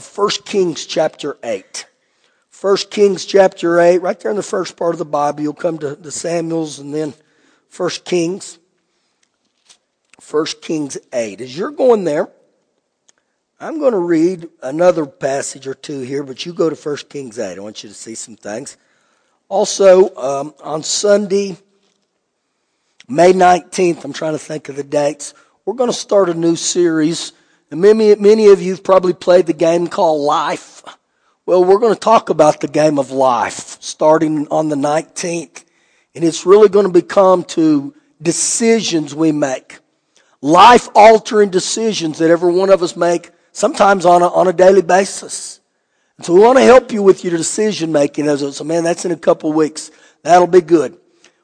of 1 Kings chapter 8. 1 Kings chapter 8, right there in the first part of the Bible, you'll come to the Samuels and then 1 Kings. 1 Kings 8. As you're going there, I'm going to read another passage or two here, but you go to 1 Kings 8. I want you to see some things. Also, um, on Sunday, May 19th, I'm trying to think of the dates, we're going to start a new series. And many, many of you have probably played the game called Life. Well, we're going to talk about the game of life starting on the 19th. And it's really going to become to decisions we make. Life altering decisions that every one of us make, sometimes on a, on a daily basis. And so we want to help you with your decision making. So man, that's in a couple weeks. That'll be good.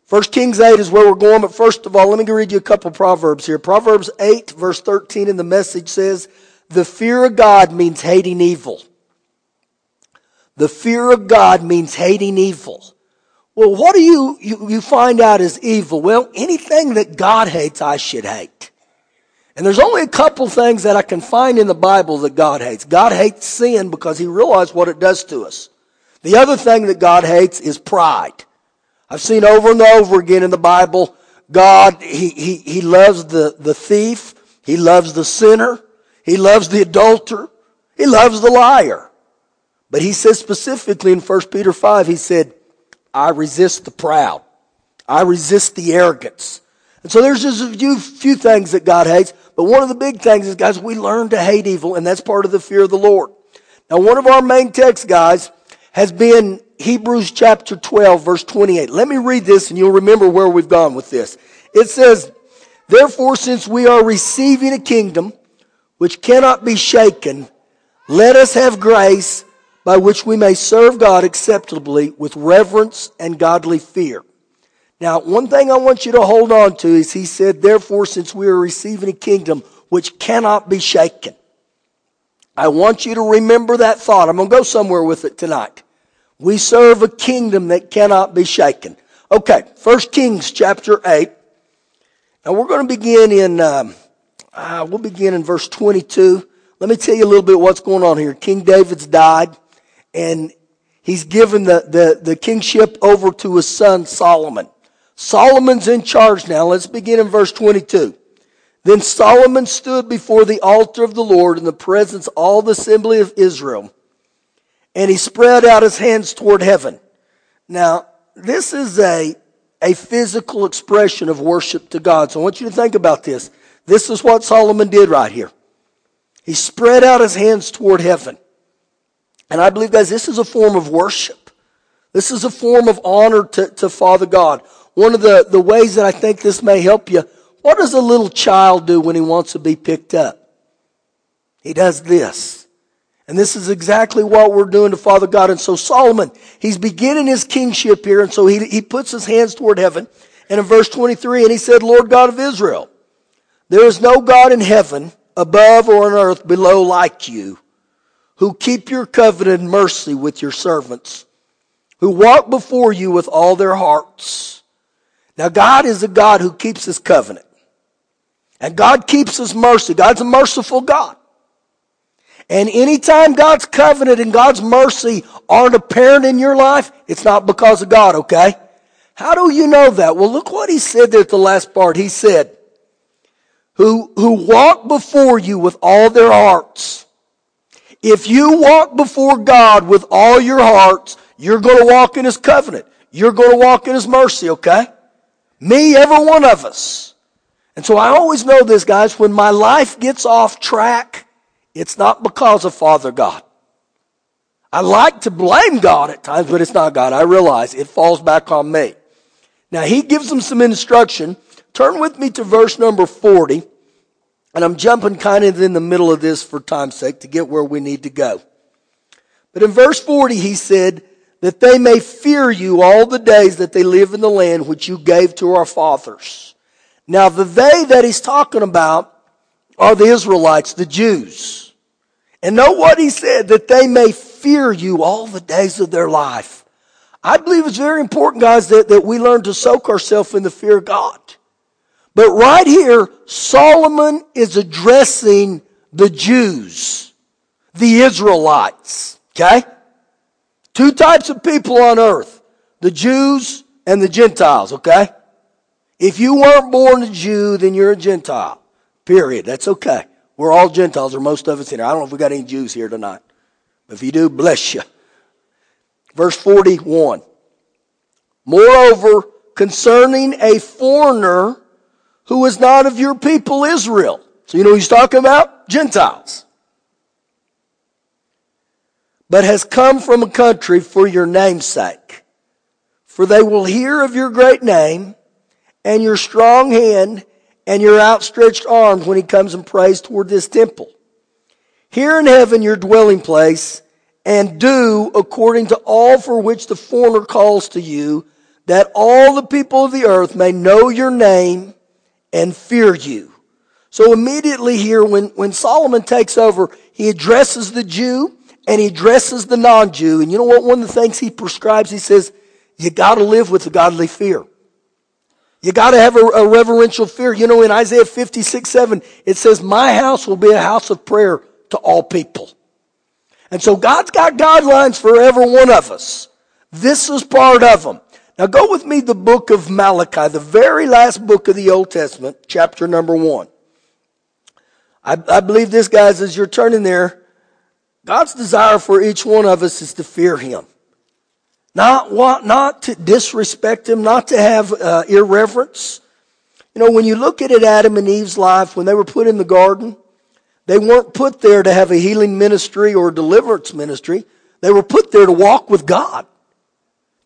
First Kings 8 is where we're going, but first of all, let me read you a couple proverbs here. Proverbs 8 verse 13 in the message says, the fear of God means hating evil. The fear of God means hating evil. Well, what do you, you, you find out is evil? Well, anything that God hates, I should hate. And there's only a couple things that I can find in the Bible that God hates. God hates sin because he realized what it does to us. The other thing that God hates is pride. I've seen over and over again in the Bible, God, he, he, he loves the, the thief. He loves the sinner. He loves the adulterer. He loves the liar. But he says specifically in 1 Peter 5, he said, I resist the proud. I resist the arrogance. And so there's just a few, few things that God hates. But one of the big things is, guys, we learn to hate evil, and that's part of the fear of the Lord. Now, one of our main texts, guys, has been Hebrews chapter 12, verse 28. Let me read this, and you'll remember where we've gone with this. It says, Therefore, since we are receiving a kingdom which cannot be shaken, let us have grace by which we may serve God acceptably with reverence and godly fear. Now, one thing I want you to hold on to is he said, therefore, since we are receiving a kingdom which cannot be shaken. I want you to remember that thought. I'm going to go somewhere with it tonight. We serve a kingdom that cannot be shaken. Okay, First Kings chapter 8. Now we're going to begin in, um, uh, we'll begin in verse 22. Let me tell you a little bit what's going on here. King David's died and he's given the, the, the kingship over to his son Solomon. Solomon's in charge now. Let's begin in verse 22. Then Solomon stood before the altar of the Lord in the presence of all the assembly of Israel, and he spread out his hands toward heaven. Now, this is a, a physical expression of worship to God. So I want you to think about this. This is what Solomon did right here. He spread out his hands toward heaven. And I believe, guys, this is a form of worship. This is a form of honor to, to Father God. One of the, the ways that I think this may help you, what does a little child do when he wants to be picked up? He does this. And this is exactly what we're doing to Father God. And so Solomon, he's beginning his kingship here. And so he, he puts his hands toward heaven. And in verse 23, and he said, Lord God of Israel, there is no God in heaven above or on earth below like you who keep your covenant and mercy with your servants, who walk before you with all their hearts. Now God is a God who keeps his covenant. And God keeps his mercy. God's a merciful God. And anytime God's covenant and God's mercy aren't apparent in your life, it's not because of God, okay? How do you know that? Well, look what he said there at the last part. He said, who, who walk before you with all their hearts. If you walk before God with all your hearts, you're going to walk in his covenant. You're going to walk in his mercy, okay? Me, every one of us. And so I always know this, guys, when my life gets off track, it's not because of Father God. I like to blame God at times, but it's not God. I realize it falls back on me. Now he gives them some instruction. Turn with me to verse number 40. And I'm jumping kind of in the middle of this for time's sake to get where we need to go. But in verse 40, he said, that they may fear you all the days that they live in the land which you gave to our fathers. Now the they that he's talking about are the Israelites, the Jews. And know what he said, that they may fear you all the days of their life. I believe it's very important, guys, that, that we learn to soak ourselves in the fear of God. But right here, Solomon is addressing the Jews. the Israelites. Okay? Two types of people on earth. The Jews and the Gentiles, okay? If you weren't born a Jew, then you're a Gentile. Period. That's okay. We're all Gentiles, or most of us in here. I don't know if we got any Jews here tonight. But if you do, bless you. Verse 41. Moreover, concerning a foreigner who is not of your people Israel. So you know he's talking about? Gentiles. But has come from a country for your namesake. For they will hear of your great name and your strong hand and your outstretched arms when he comes and prays toward this temple. Here in heaven your dwelling place and do according to all for which the foreigner calls to you that all the people of the earth may know your name and fear you. So immediately here, when, when Solomon takes over, he addresses the Jew and he addresses the non-Jew. And you know what? One of the things he prescribes, he says, you gotta live with a godly fear. You gotta have a, a reverential fear. You know, in Isaiah 56, 7, it says, my house will be a house of prayer to all people. And so God's got guidelines for every one of us. This is part of them. Now go with me the book of Malachi, the very last book of the Old Testament, chapter number one. I, I believe this, guys, as you're turning there, God's desire for each one of us is to fear Him. Not want, not to disrespect Him, not to have uh, irreverence. You know, when you look at it, Adam and Eve's life, when they were put in the garden, they weren't put there to have a healing ministry or deliverance ministry. They were put there to walk with God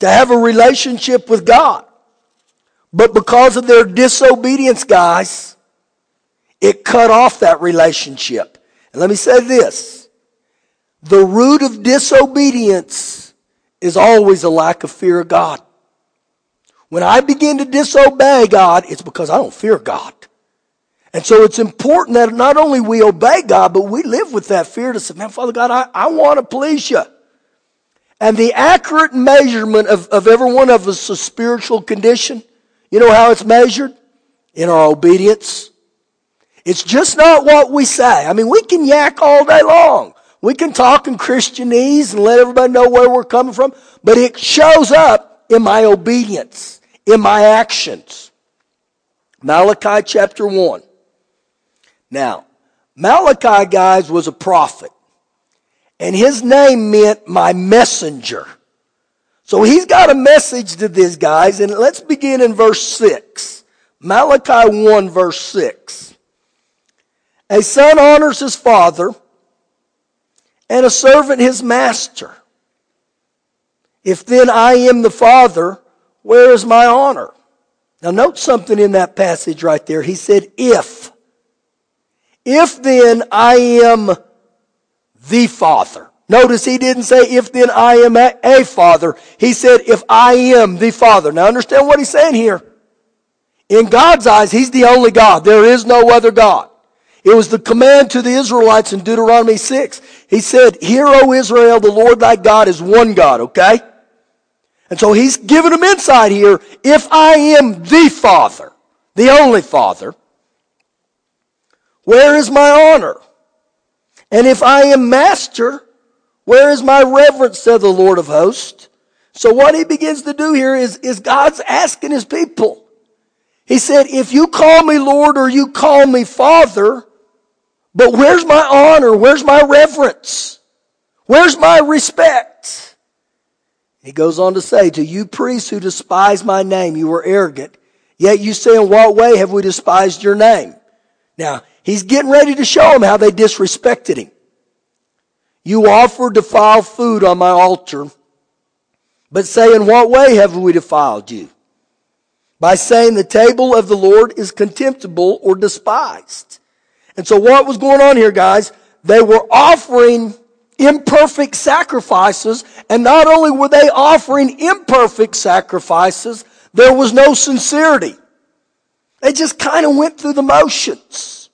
to have a relationship with God. But because of their disobedience, guys, it cut off that relationship. And let me say this. The root of disobedience is always a lack of fear of God. When I begin to disobey God, it's because I don't fear God. And so it's important that not only we obey God, but we live with that fear to say, man, Father God, I, I want to please you. And the accurate measurement of, of every one of us' spiritual condition, you know how it's measured? In our obedience. It's just not what we say. I mean, we can yak all day long. We can talk in Christianese and let everybody know where we're coming from, but it shows up in my obedience, in my actions. Malachi chapter 1. Now, Malachi, guys, was a prophet. And his name meant my messenger. So he's got a message to these guys, and let's begin in verse 6. Malachi 1 verse 6. A son honors his father, and a servant his master. If then I am the father, where is my honor? Now note something in that passage right there. He said, if. If then I am the Father. Notice he didn't say, if then I am a, Father. He said, if I am the Father. Now understand what he's saying here. In God's eyes, he's the only God. There is no other God. It was the command to the Israelites in Deuteronomy 6. He said, Hear, O Israel, the Lord thy God is one God, okay? And so he's giving them insight here. If I am the Father, the only Father, where is my honor? And if I am master, where is my reverence, said the Lord of hosts? So what he begins to do here is, is God's asking his people. He said, if you call me Lord or you call me Father, but where's my honor? Where's my reverence? Where's my respect? He goes on to say, to you priests who despise my name, you are arrogant. Yet you say, in what way have we despised your name? Now, He's getting ready to show them how they disrespected him. You offered defiled food on my altar, but say, in what way have we defiled you? By saying the table of the Lord is contemptible or despised. And so what was going on here, guys? They were offering imperfect sacrifices, and not only were they offering imperfect sacrifices, there was no sincerity. They just kind of went through the motions.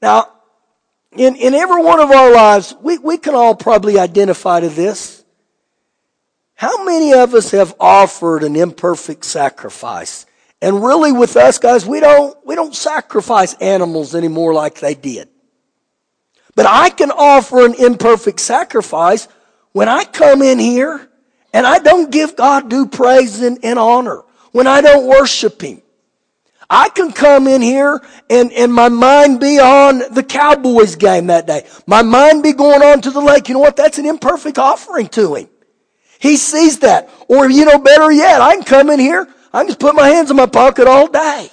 Now, in, in every one of our lives, we, we can all probably identify to this. How many of us have offered an imperfect sacrifice? And really with us guys, we don't, we don't sacrifice animals anymore like they did. But I can offer an imperfect sacrifice when I come in here and I don't give God due praise and, and honor, when I don't worship Him. I can come in here and, and my mind be on the Cowboys game that day. My mind be going on to the lake. You know what? That's an imperfect offering to Him. He sees that. Or, you know, better yet, I can come in here, I just put my hands in my pocket all day.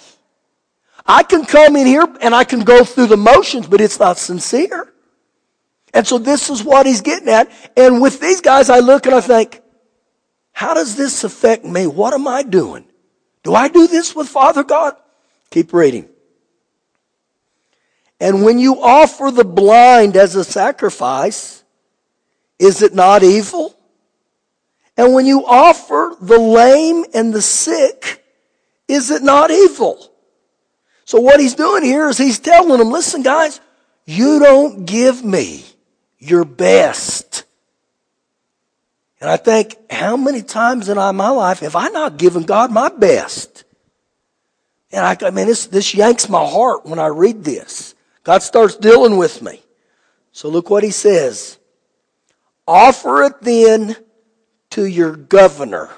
I can come in here and I can go through the motions, but it's not sincere. And so this is what he's getting at. And with these guys, I look and I think, how does this affect me? What am I doing? Do I do this with Father God? Keep reading. And when you offer the blind as a sacrifice, is it not evil? And when you offer the lame and the sick, is it not evil? So what he's doing here is he's telling them, listen guys, you don't give me your best. And I think, how many times in my life have I not given God my best? And I, I mean, this, this yanks my heart when I read this. God starts dealing with me. So look what he says. Offer it then to your governor.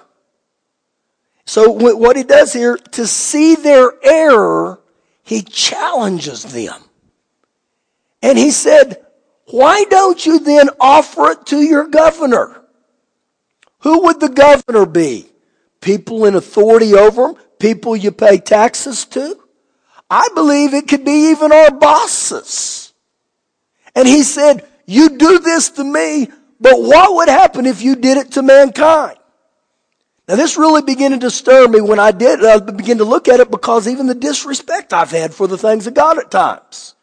So what he does here, to see their error, he challenges them. And he said, why don't you then offer it to your governor? Who would the governor be? People in authority over them? People you pay taxes to? I believe it could be even our bosses. And he said, you do this to me, but what would happen if you did it to mankind? Now this really began to disturb me when I did, I uh, began to look at it because even the disrespect I've had for the things of God at times.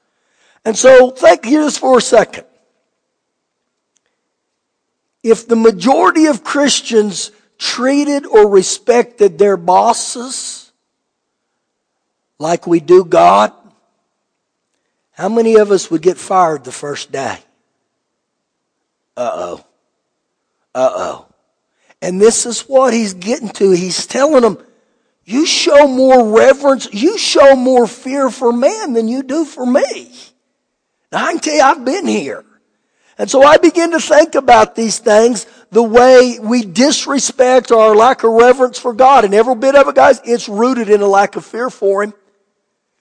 And so think here just for a second. If the majority of Christians treated or respected their bosses like we do God, how many of us would get fired the first day? Uh oh. Uh oh. And this is what he's getting to. He's telling them, you show more reverence, you show more fear for man than you do for me. Now I can tell you, I've been here. And so I begin to think about these things, the way we disrespect our lack of reverence for God. And every bit of it, guys, it's rooted in a lack of fear for Him.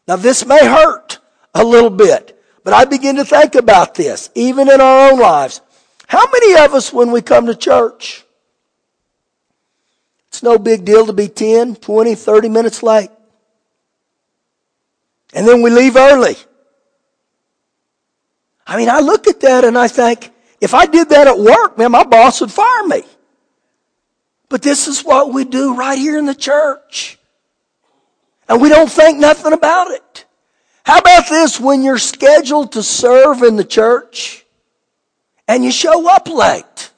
Now this may hurt a little bit, but I begin to think about this, even in our own lives. How many of us, when we come to church, it's no big deal to be 10, 20, 30 minutes late. And then we leave early. I mean, I look at that and I think, if I did that at work, man, my boss would fire me. But this is what we do right here in the church. And we don't think nothing about it. How about this when you're scheduled to serve in the church and you show up late?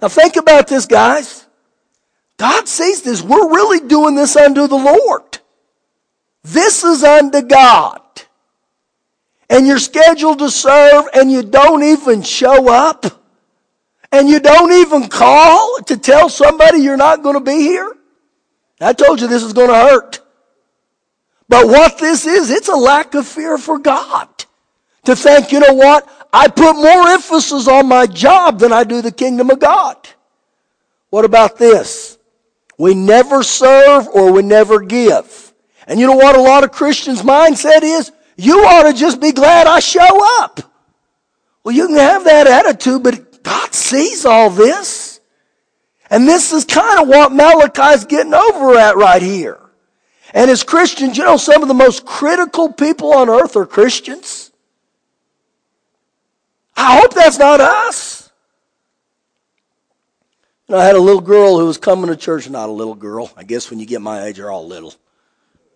Now think about this, guys. God sees this. We're really doing this unto the Lord. This is unto God and you're scheduled to serve and you don't even show up and you don't even call to tell somebody you're not going to be here. I told you this is going to hurt. But what this is, it's a lack of fear for God. To think, you know what? I put more emphasis on my job than I do the kingdom of God. What about this? We never serve or we never give. And you know what a lot of Christians' mindset is? You ought to just be glad I show up. Well, you can have that attitude, but God sees all this. And this is kind of what Malachi's getting over at right here. And as Christians, you know, some of the most critical people on earth are Christians. I hope that's not us. Know, I had a little girl who was coming to church, not a little girl. I guess when you get my age, you're all little.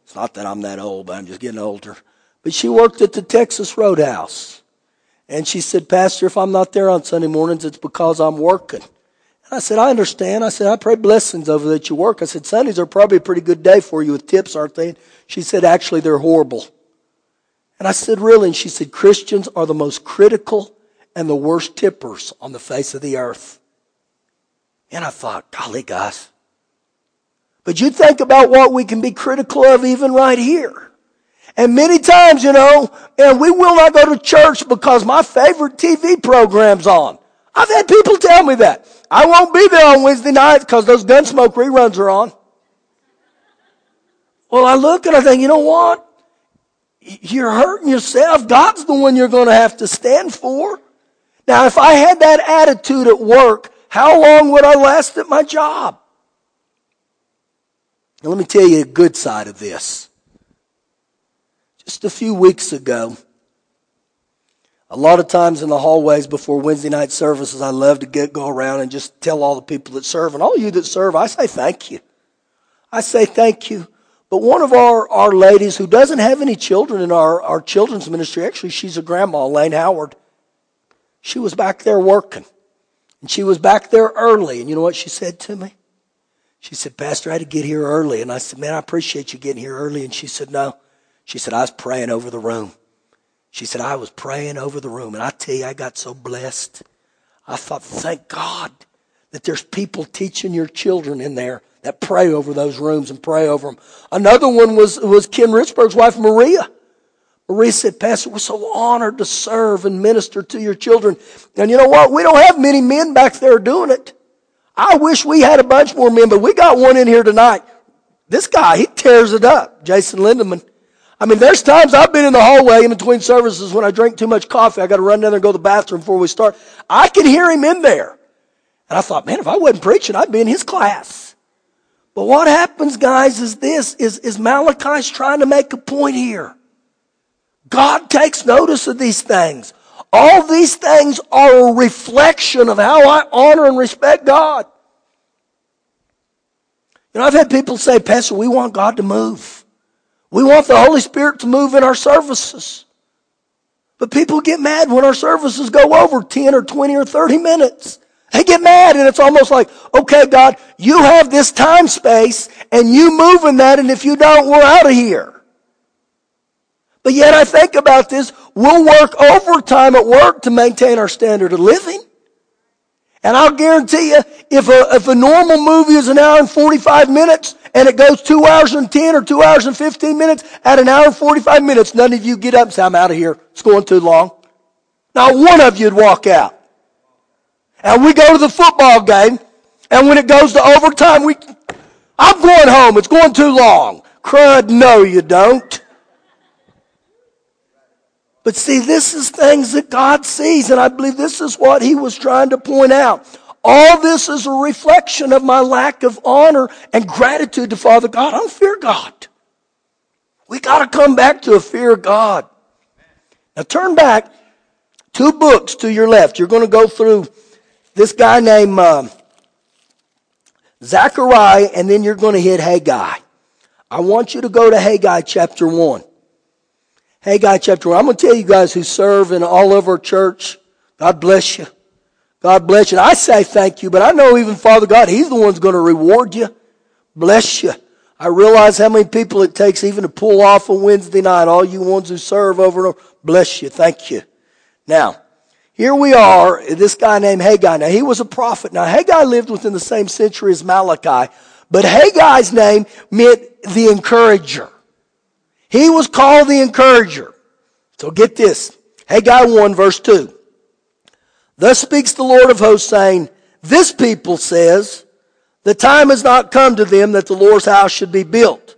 It's not that I'm that old, but I'm just getting older. But she worked at the Texas Roadhouse. And she said, Pastor, if I'm not there on Sunday mornings, it's because I'm working. And I said, I understand. I said, I pray blessings over that you work. I said, Sundays are probably a pretty good day for you with tips, aren't they? She said, actually, they're horrible. And I said, really? And she said, Christians are the most critical and the worst tippers on the face of the earth. And I thought, golly, guys. But you think about what we can be critical of even right here. And many times, you know, and we will not go to church because my favorite TV program's on. I've had people tell me that. I won't be there on Wednesday night because those Gunsmoke reruns are on. Well, I look and I think, you know what? You're hurting yourself. God's the one you're going to have to stand for. Now, if I had that attitude at work, how long would I last at my job? Now, let me tell you a good side of this. Just a few weeks ago, a lot of times in the hallways before Wednesday night services, I love to get, go around and just tell all the people that serve, and all you that serve, I say thank you. I say thank you. But one of our, our ladies who doesn't have any children in our, our children's ministry, actually, she's a grandma, Lane Howard. She was back there working. And she was back there early. And you know what she said to me? She said, Pastor, I had to get here early. And I said, Man, I appreciate you getting here early. And she said, No. She said, I was praying over the room. She said, I was praying over the room. And I tell you, I got so blessed. I thought, thank God that there's people teaching your children in there that pray over those rooms and pray over them. Another one was, was Ken Richburg's wife, Maria. Maria said, Pastor, we're so honored to serve and minister to your children. And you know what? We don't have many men back there doing it. I wish we had a bunch more men, but we got one in here tonight. This guy, he tears it up. Jason Lindeman. I mean, there's times I've been in the hallway in between services when I drink too much coffee. I got to run down there and go to the bathroom before we start. I can hear him in there. And I thought, man, if I wasn't preaching, I'd be in his class. But what happens, guys, is this, is, is Malachi's trying to make a point here. God takes notice of these things. All these things are a reflection of how I honor and respect God. You know, I've had people say, Pastor, we want God to move. We want the Holy Spirit to move in our services. But people get mad when our services go over 10 or 20 or 30 minutes. They get mad and it's almost like, okay, God, you have this time space and you move in that and if you don't, we're out of here. But yet I think about this, we'll work overtime at work to maintain our standard of living. And I'll guarantee you, if a, if a normal movie is an hour and 45 minutes and it goes two hours and 10 or two hours and 15 minutes, at an hour and 45 minutes, none of you get up and say, I'm out of here. It's going too long. Not one of you'd walk out. And we go to the football game, and when it goes to overtime, we, I'm going home. It's going too long. Crud, no, you don't. But see, this is things that God sees, and I believe this is what He was trying to point out. All this is a reflection of my lack of honor and gratitude to Father God. I don't fear God. We got to come back to a fear of God. Now turn back two books to your left. You're going to go through this guy named uh, Zechariah, and then you're going to hit Haggai. I want you to go to Haggai chapter 1. Haggai chapter 1. I'm going to tell you guys who serve in all of our church, God bless you. God bless you. And I say thank you, but I know even Father God, He's the one's going to reward you. Bless you. I realize how many people it takes even to pull off a Wednesday night. All you ones who serve over and over. Bless you. Thank you. Now, here we are, this guy named Haggai. Now, he was a prophet. Now, Haggai lived within the same century as Malachi, but Haggai's name meant the encourager. He was called the encourager. So get this. Haggai 1 verse 2. Thus speaks the Lord of hosts saying, this people says, the time has not come to them that the Lord's house should be built.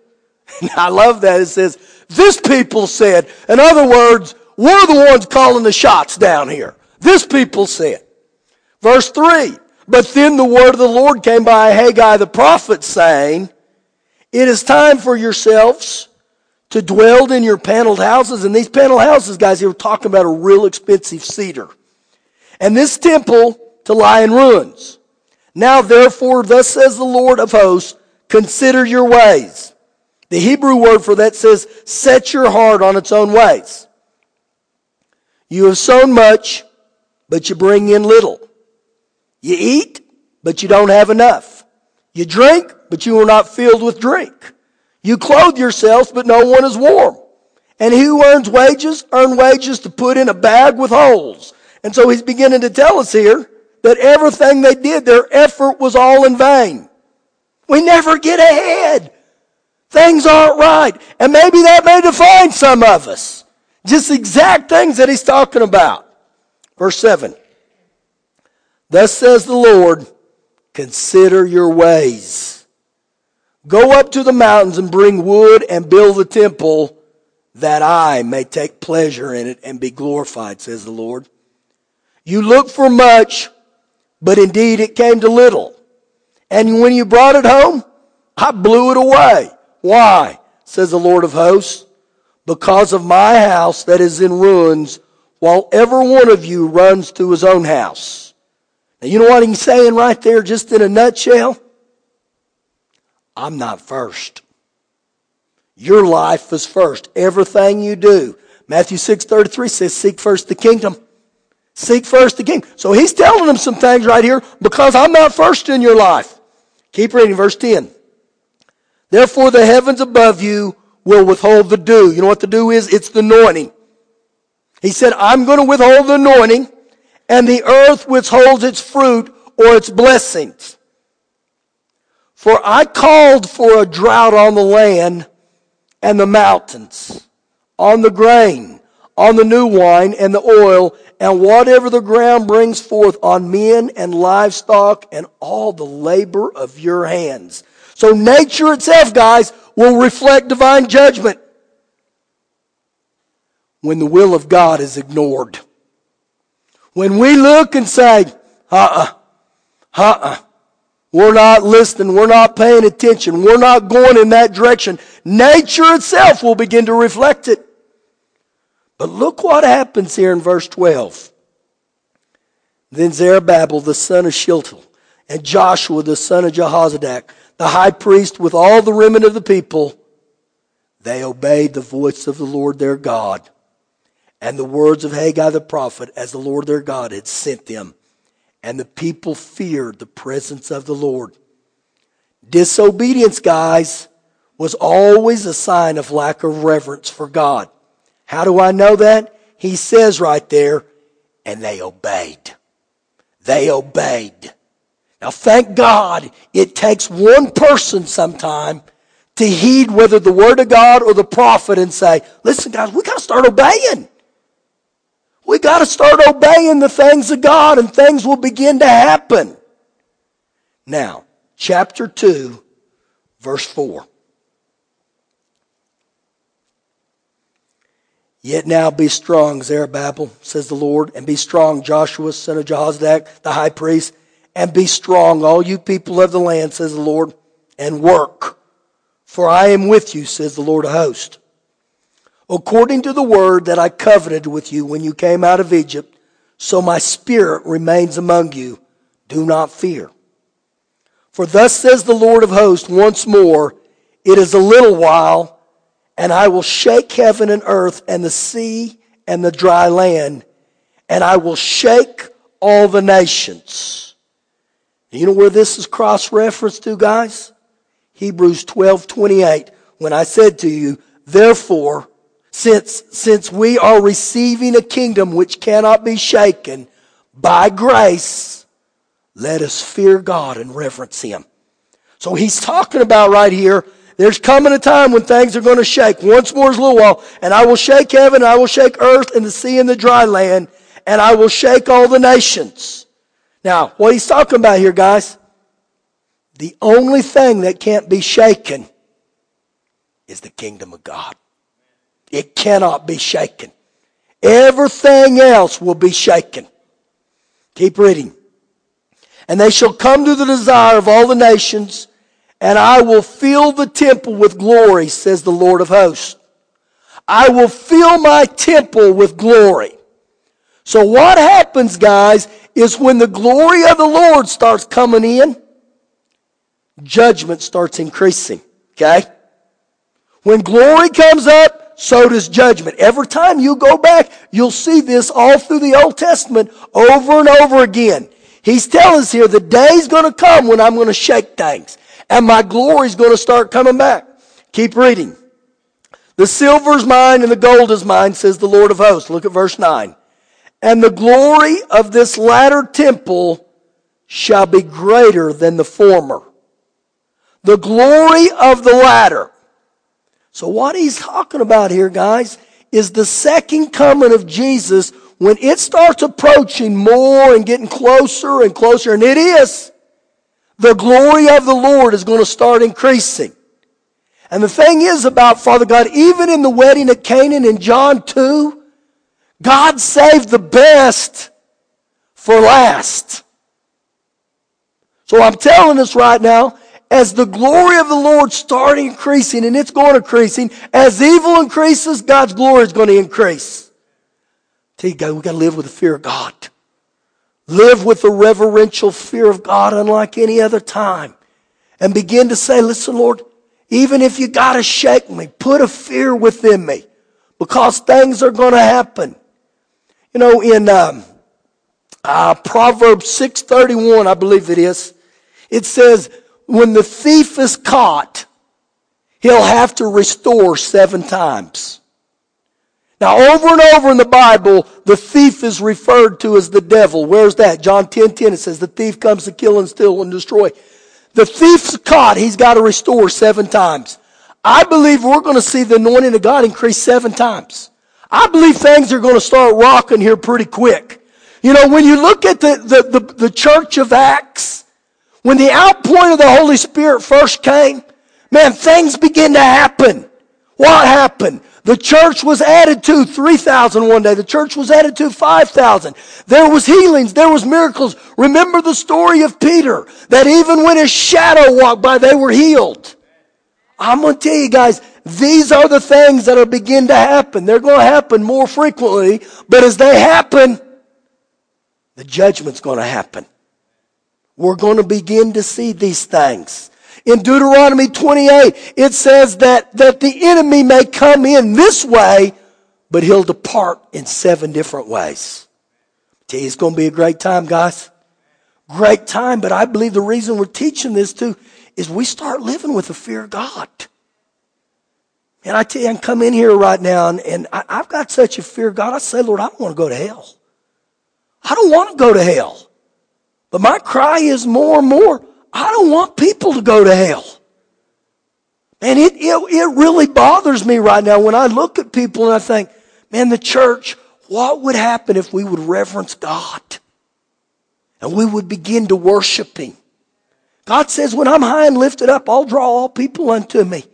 And I love that. It says, this people said. In other words, we're the ones calling the shots down here. This people said. Verse 3. But then the word of the Lord came by Haggai the prophet saying, It is time for yourselves to dwell in your paneled houses. And these paneled houses, guys, they were talking about a real expensive cedar. And this temple to lie in ruins. Now therefore, thus says the Lord of hosts, consider your ways. The Hebrew word for that says, set your heart on its own ways. You have sown much, but you bring in little. You eat, but you don't have enough. You drink, but you are not filled with drink. You clothe yourselves, but no one is warm. And he who earns wages, earn wages to put in a bag with holes. And so he's beginning to tell us here that everything they did, their effort was all in vain. We never get ahead. Things aren't right. And maybe that may define some of us. Just exact things that he's talking about. Verse 7. Thus says the Lord, consider your ways. Go up to the mountains and bring wood and build the temple that I may take pleasure in it and be glorified, says the Lord. You look for much, but indeed it came to little. And when you brought it home, I blew it away. Why? says the Lord of hosts. Because of my house that is in ruins, while every one of you runs to his own house. Now, you know what he's saying right there, just in a nutshell? I'm not first. Your life is first. Everything you do. Matthew 6:33 says, "Seek first the kingdom." Seek first the kingdom. So he's telling them some things right here because I'm not first in your life. Keep reading verse 10. Therefore the heavens above you will withhold the dew. You know what the dew is? It's the anointing. He said, I'm going to withhold the anointing and the earth withholds its fruit or its blessings. For I called for a drought on the land and the mountains, on the grain, on the new wine and the oil, and whatever the ground brings forth on men and livestock and all the labor of your hands. So nature itself, guys, will reflect divine judgment when the will of God is ignored. When we look and say, uh-uh, uh-uh, we're not listening. We're not paying attention. We're not going in that direction. Nature itself will begin to reflect it. But look what happens here in verse 12. Then Zerubbabel, the son of Shealtiel, and Joshua, the son of Jehozadak, the high priest, with all the remnant of the people, they obeyed the voice of the Lord their God and the words of Haggai the prophet as the Lord their God had sent them and the people feared the presence of the Lord. Disobedience, guys, was always a sign of lack of reverence for God. How do I know that? He says right there, and they obeyed. They obeyed. Now thank God it takes one person sometime to heed whether the word of God or the prophet and say, listen guys, we gotta start obeying. We got to start obeying the things of God and things will begin to happen. Now, chapter 2, verse 4. Yet now be strong, Zerubbabel, says the Lord, and be strong, Joshua, son of Jehozadak, the high priest, and be strong, all you people of the land, says the Lord, and work. For I am with you, says the Lord of hosts according to the word that I coveted with you when you came out of Egypt, so my spirit remains among you. Do not fear. For thus says the Lord of hosts once more, it is a little while, and I will shake heaven and earth and the sea and the dry land, and I will shake all the nations. You know where this is cross referenced to, guys? Hebrews 12, 28. When I said to you, therefore, since, since we are receiving a kingdom which cannot be shaken by grace, let us fear God and reverence Him. So he's talking about right here, there's coming a time when things are going to shake. Once more is little while, and I will shake heaven, I will shake earth and the sea and the dry land, and I will shake all the nations. Now, what he's talking about here, guys, the only thing that can't be shaken is the kingdom of God. It cannot be shaken. Everything else will be shaken. Keep reading. And they shall come to the desire of all the nations, and I will fill the temple with glory, says the Lord of hosts. I will fill my temple with glory. So what happens, guys, is when the glory of the Lord starts coming in, judgment starts increasing. Okay? When glory comes up, so does judgment. Every time you go back, you'll see this all through the Old Testament over and over again. He's telling us here the day's gonna come when I'm gonna shake things and my glory's gonna start coming back. Keep reading. The silver's mine and the gold is mine, says the Lord of hosts. Look at verse 9. And the glory of this latter temple shall be greater than the former. The glory of the latter So what he's talking about here, guys, is the second coming of Jesus when it starts approaching more and getting closer and closer, and it is, the glory of the Lord is going to start increasing. And the thing is about Father God, even in the wedding at Canaan in John 2, God saved the best for last. So I'm telling us right now, as the glory of the Lord start increasing, and it's going increasing, as evil increases, God's glory is going to increase. Tell you guys, we got to live with the fear of God. Live with the reverential fear of God unlike any other time. And begin to say, listen, Lord, even if you got to shake me, put a fear within me because things are going to happen. You know, in um, uh, Proverbs 6.31, I believe it is, it says, when the thief is caught, he'll have to restore seven times. Now, over and over in the Bible, the thief is referred to as the devil. Where's that? John 10 10, it says, the thief comes to kill and steal and destroy. The thief's caught, he's got to restore seven times. I believe we're going to see the anointing of God increase seven times. I believe things are going to start rocking here pretty quick. You know, when you look at the, the, the, the church of Acts, when the outpouring of the Holy Spirit first came, man, things began to happen. What happened? The church was added to 3,000 one day. The church was added to 5,000. There was healings. There was miracles. Remember the story of Peter, that even when his shadow walked by, they were healed. I'm going to tell you guys, these are the things that are begin to happen. They're going to happen more frequently, but as they happen, the judgment's going to happen. We're going to begin to see these things. In Deuteronomy 28, it says that, that the enemy may come in this way, but he'll depart in seven different ways. Tell you, it's going to be a great time, guys. Great time, but I believe the reason we're teaching this too is we start living with the fear of God. And I tell you, I come in here right now and, and I, I've got such a fear of God. I say, Lord, I don't want to go to hell. I don't want to go to hell. But my cry is more and more, I don't want people to go to hell. And it, it, it really bothers me right now when I look at people and I think, man, the church, what would happen if we would reverence God? And we would begin to worship Him. God says, when I'm high and lifted up, I'll draw all people unto me.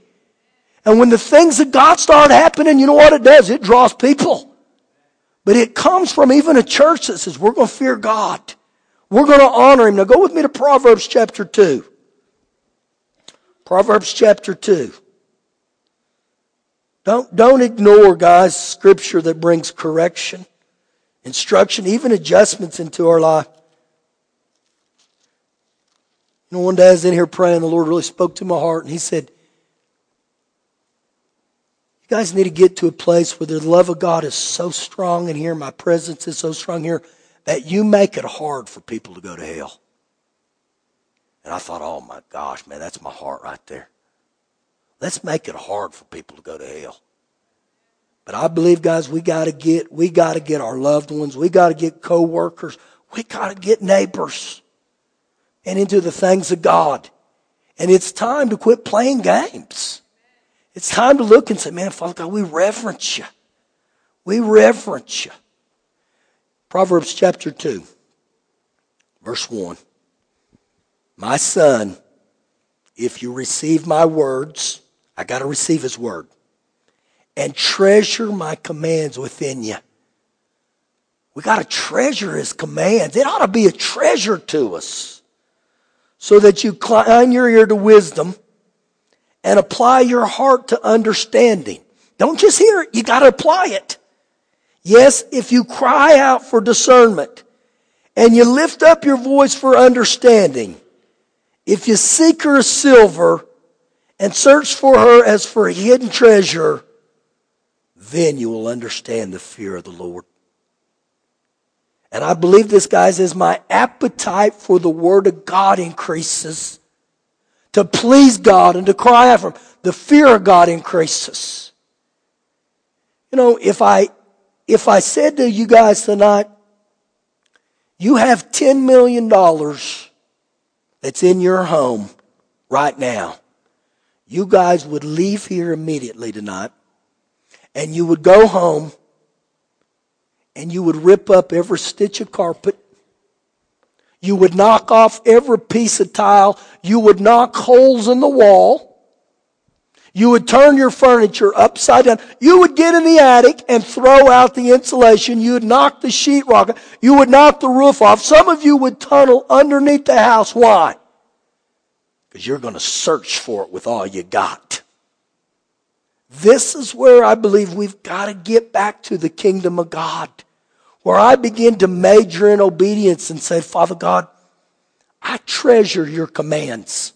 And when the things of God start happening, you know what it does? It draws people. But it comes from even a church that says, we're going to fear God. We're going to honor him. Now go with me to Proverbs chapter 2. Proverbs chapter 2. Don't, don't ignore, guys, scripture that brings correction, instruction, even adjustments into our life. You know, one day I was in here praying, the Lord really spoke to my heart, and He said, You guys need to get to a place where the love of God is so strong in here, my presence is so strong here that you make it hard for people to go to hell. And I thought, oh my gosh, man, that's my heart right there. Let's make it hard for people to go to hell. But I believe, guys, we gotta get, we gotta get our loved ones, we gotta get co-workers, we gotta get neighbors and into the things of God. And it's time to quit playing games. It's time to look and say, man, Father God, we reverence you. We reverence you. Proverbs chapter 2, verse 1. My son, if you receive my words, I got to receive his word, and treasure my commands within you. We got to treasure his commands. It ought to be a treasure to us so that you incline your ear to wisdom and apply your heart to understanding. Don't just hear it, you got to apply it. Yes, if you cry out for discernment and you lift up your voice for understanding, if you seek her as silver and search for her as for a hidden treasure, then you will understand the fear of the Lord. And I believe this, guys, as my appetite for the Word of God increases, to please God and to cry out for Him, the fear of God increases. You know, if I if I said to you guys tonight, you have $10 million that's in your home right now, you guys would leave here immediately tonight and you would go home and you would rip up every stitch of carpet. You would knock off every piece of tile. You would knock holes in the wall. You would turn your furniture upside down. You would get in the attic and throw out the insulation. You would knock the sheetrock. You would knock the roof off. Some of you would tunnel underneath the house. Why? Because you're going to search for it with all you got. This is where I believe we've got to get back to the kingdom of God. Where I begin to major in obedience and say, Father God, I treasure your commands.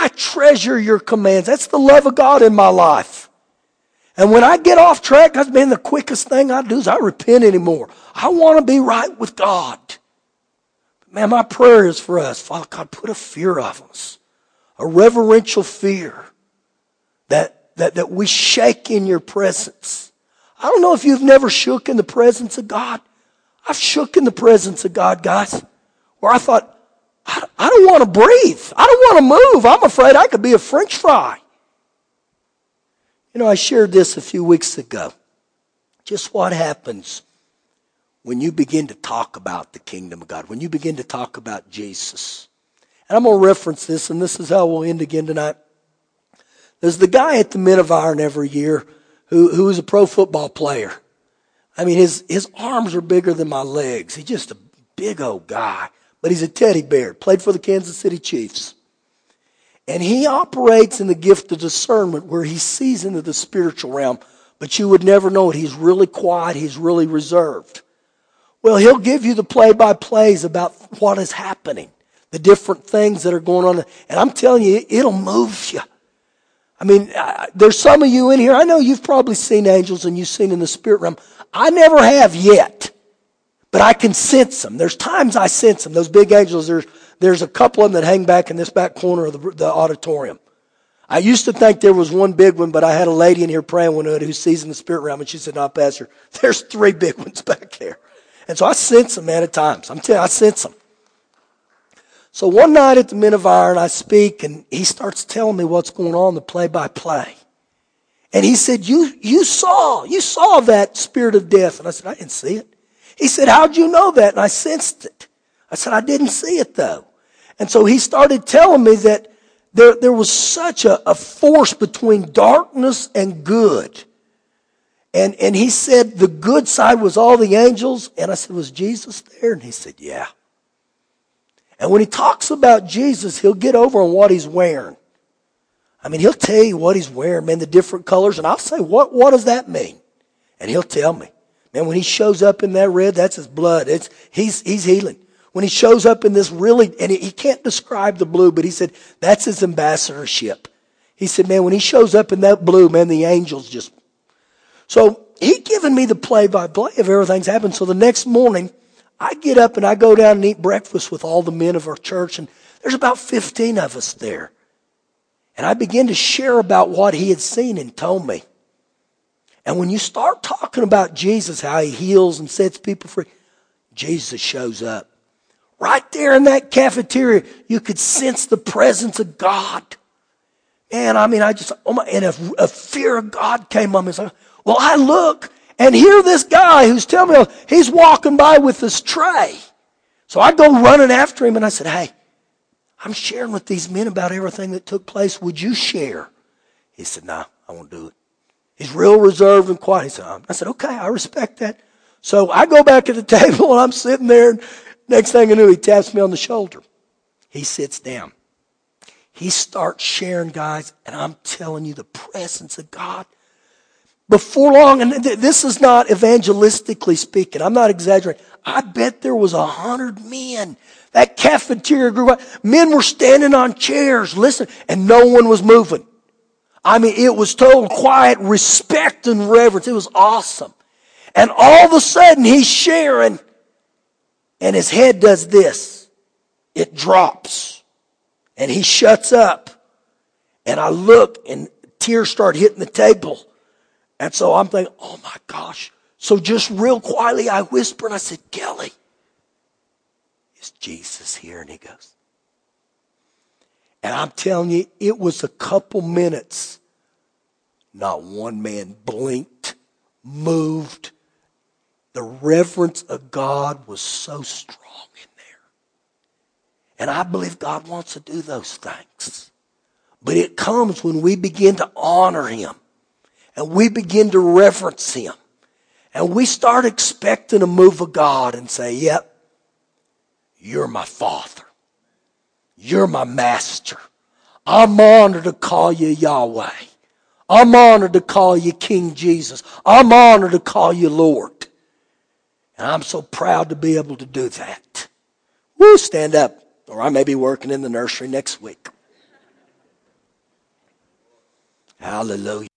I treasure your commands. That's the love of God in my life. And when I get off track, that's been the quickest thing I do is I repent anymore. I want to be right with God. Man, my prayer is for us. Father God, put a fear of us, a reverential fear that, that, that we shake in your presence. I don't know if you've never shook in the presence of God. I've shook in the presence of God, guys, where I thought, I, I don't want to breathe. I don't want to move. I'm afraid I could be a french fry. You know, I shared this a few weeks ago. Just what happens when you begin to talk about the kingdom of God, when you begin to talk about Jesus. And I'm going to reference this, and this is how we'll end again tonight. There's the guy at the Men of Iron every year who, who is a pro football player. I mean, his, his arms are bigger than my legs. He's just a big old guy, but he's a teddy bear. Played for the Kansas City Chiefs. And he operates in the gift of discernment where he sees into the spiritual realm, but you would never know it. He's really quiet. He's really reserved. Well, he'll give you the play by plays about what is happening, the different things that are going on. And I'm telling you, it'll move you. I mean, uh, there's some of you in here. I know you've probably seen angels and you've seen in the spirit realm. I never have yet, but I can sense them. There's times I sense them. Those big angels, there's, there's a couple of them that hang back in this back corner of the, the auditorium. I used to think there was one big one, but I had a lady in here praying one night who sees in the spirit realm, and she said, "No, Pastor, there's three big ones back there." And so I sense them, man, at times. I'm telling you, I sense them. So one night at the Men of Iron, I speak, and he starts telling me what's going on, the play by play. And he said, you, you saw, you saw that spirit of death. And I said, I didn't see it. He said, how'd you know that? And I sensed it. I said, I didn't see it though. And so he started telling me that there, there was such a, a force between darkness and good and, and he said the good side was all the angels. And I said, was Jesus there? And he said, yeah. And when he talks about Jesus, he'll get over on what he's wearing. I mean, he'll tell you what he's wearing, man, the different colors. And I'll say, what, what does that mean? And he'll tell me. Man, when he shows up in that red, that's his blood. It's, he's, he's healing. When he shows up in this really, and he, can't describe the blue, but he said, that's his ambassadorship. He said, man, when he shows up in that blue, man, the angels just so he given me the play by play of everything's happened. So the next morning, I get up and I go down and eat breakfast with all the men of our church, and there's about 15 of us there. And I begin to share about what he had seen and told me. And when you start talking about Jesus, how he heals and sets people free, Jesus shows up. Right there in that cafeteria, you could sense the presence of God. And I mean, I just, oh my, and a, a fear of God came on me. Well, I look and hear this guy who's telling me he's walking by with this tray. So I go running after him and I said, Hey, I'm sharing with these men about everything that took place. Would you share? He said, nah, I won't do it. He's real reserved and quiet. He said, um, I said, Okay, I respect that. So I go back to the table and I'm sitting there. Next thing I knew, he taps me on the shoulder. He sits down. He starts sharing, guys, and I'm telling you, the presence of God before long, and this is not evangelistically speaking, I'm not exaggerating. I bet there was a hundred men. That cafeteria group, men were standing on chairs, listen, and no one was moving. I mean, it was total quiet respect and reverence. It was awesome. And all of a sudden, he's sharing, and his head does this. It drops. And he shuts up. And I look, and tears start hitting the table. And so I'm thinking, oh my gosh. So just real quietly, I whisper and I said, Kelly, is Jesus here? And he goes. And I'm telling you, it was a couple minutes. Not one man blinked, moved. The reverence of God was so strong in there. And I believe God wants to do those things. But it comes when we begin to honor Him and we begin to reverence Him and we start expecting a move of God and say, Yep, you're my Father. You're my Master. I'm honored to call you Yahweh. I'm honored to call you King Jesus. I'm honored to call you Lord. And I'm so proud to be able to do that. Woo, stand up. Or I may be working in the nursery next week. Hallelujah.